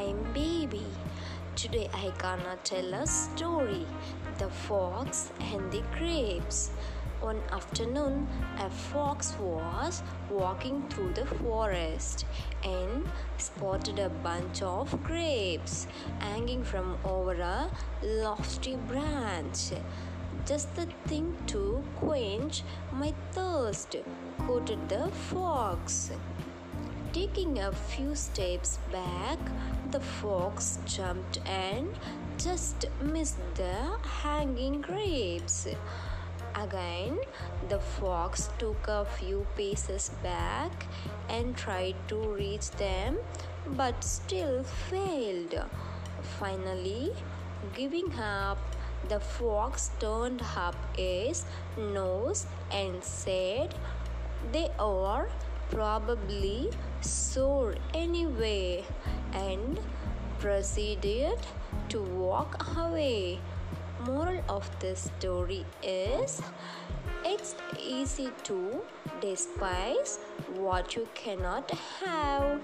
I am baby. Today I gonna tell a story The Fox and the Grapes. One afternoon, a fox was walking through the forest and spotted a bunch of grapes hanging from over a lofty branch. Just the thing to quench my thirst, quoted the fox. Taking a few steps back, the fox jumped and just missed the hanging grapes. Again, the fox took a few paces back and tried to reach them but still failed. Finally, giving up, the fox turned up his nose and said, They are probably sore anyway, and proceeded to walk away. Moral of this story is it's easy to despise what you cannot have.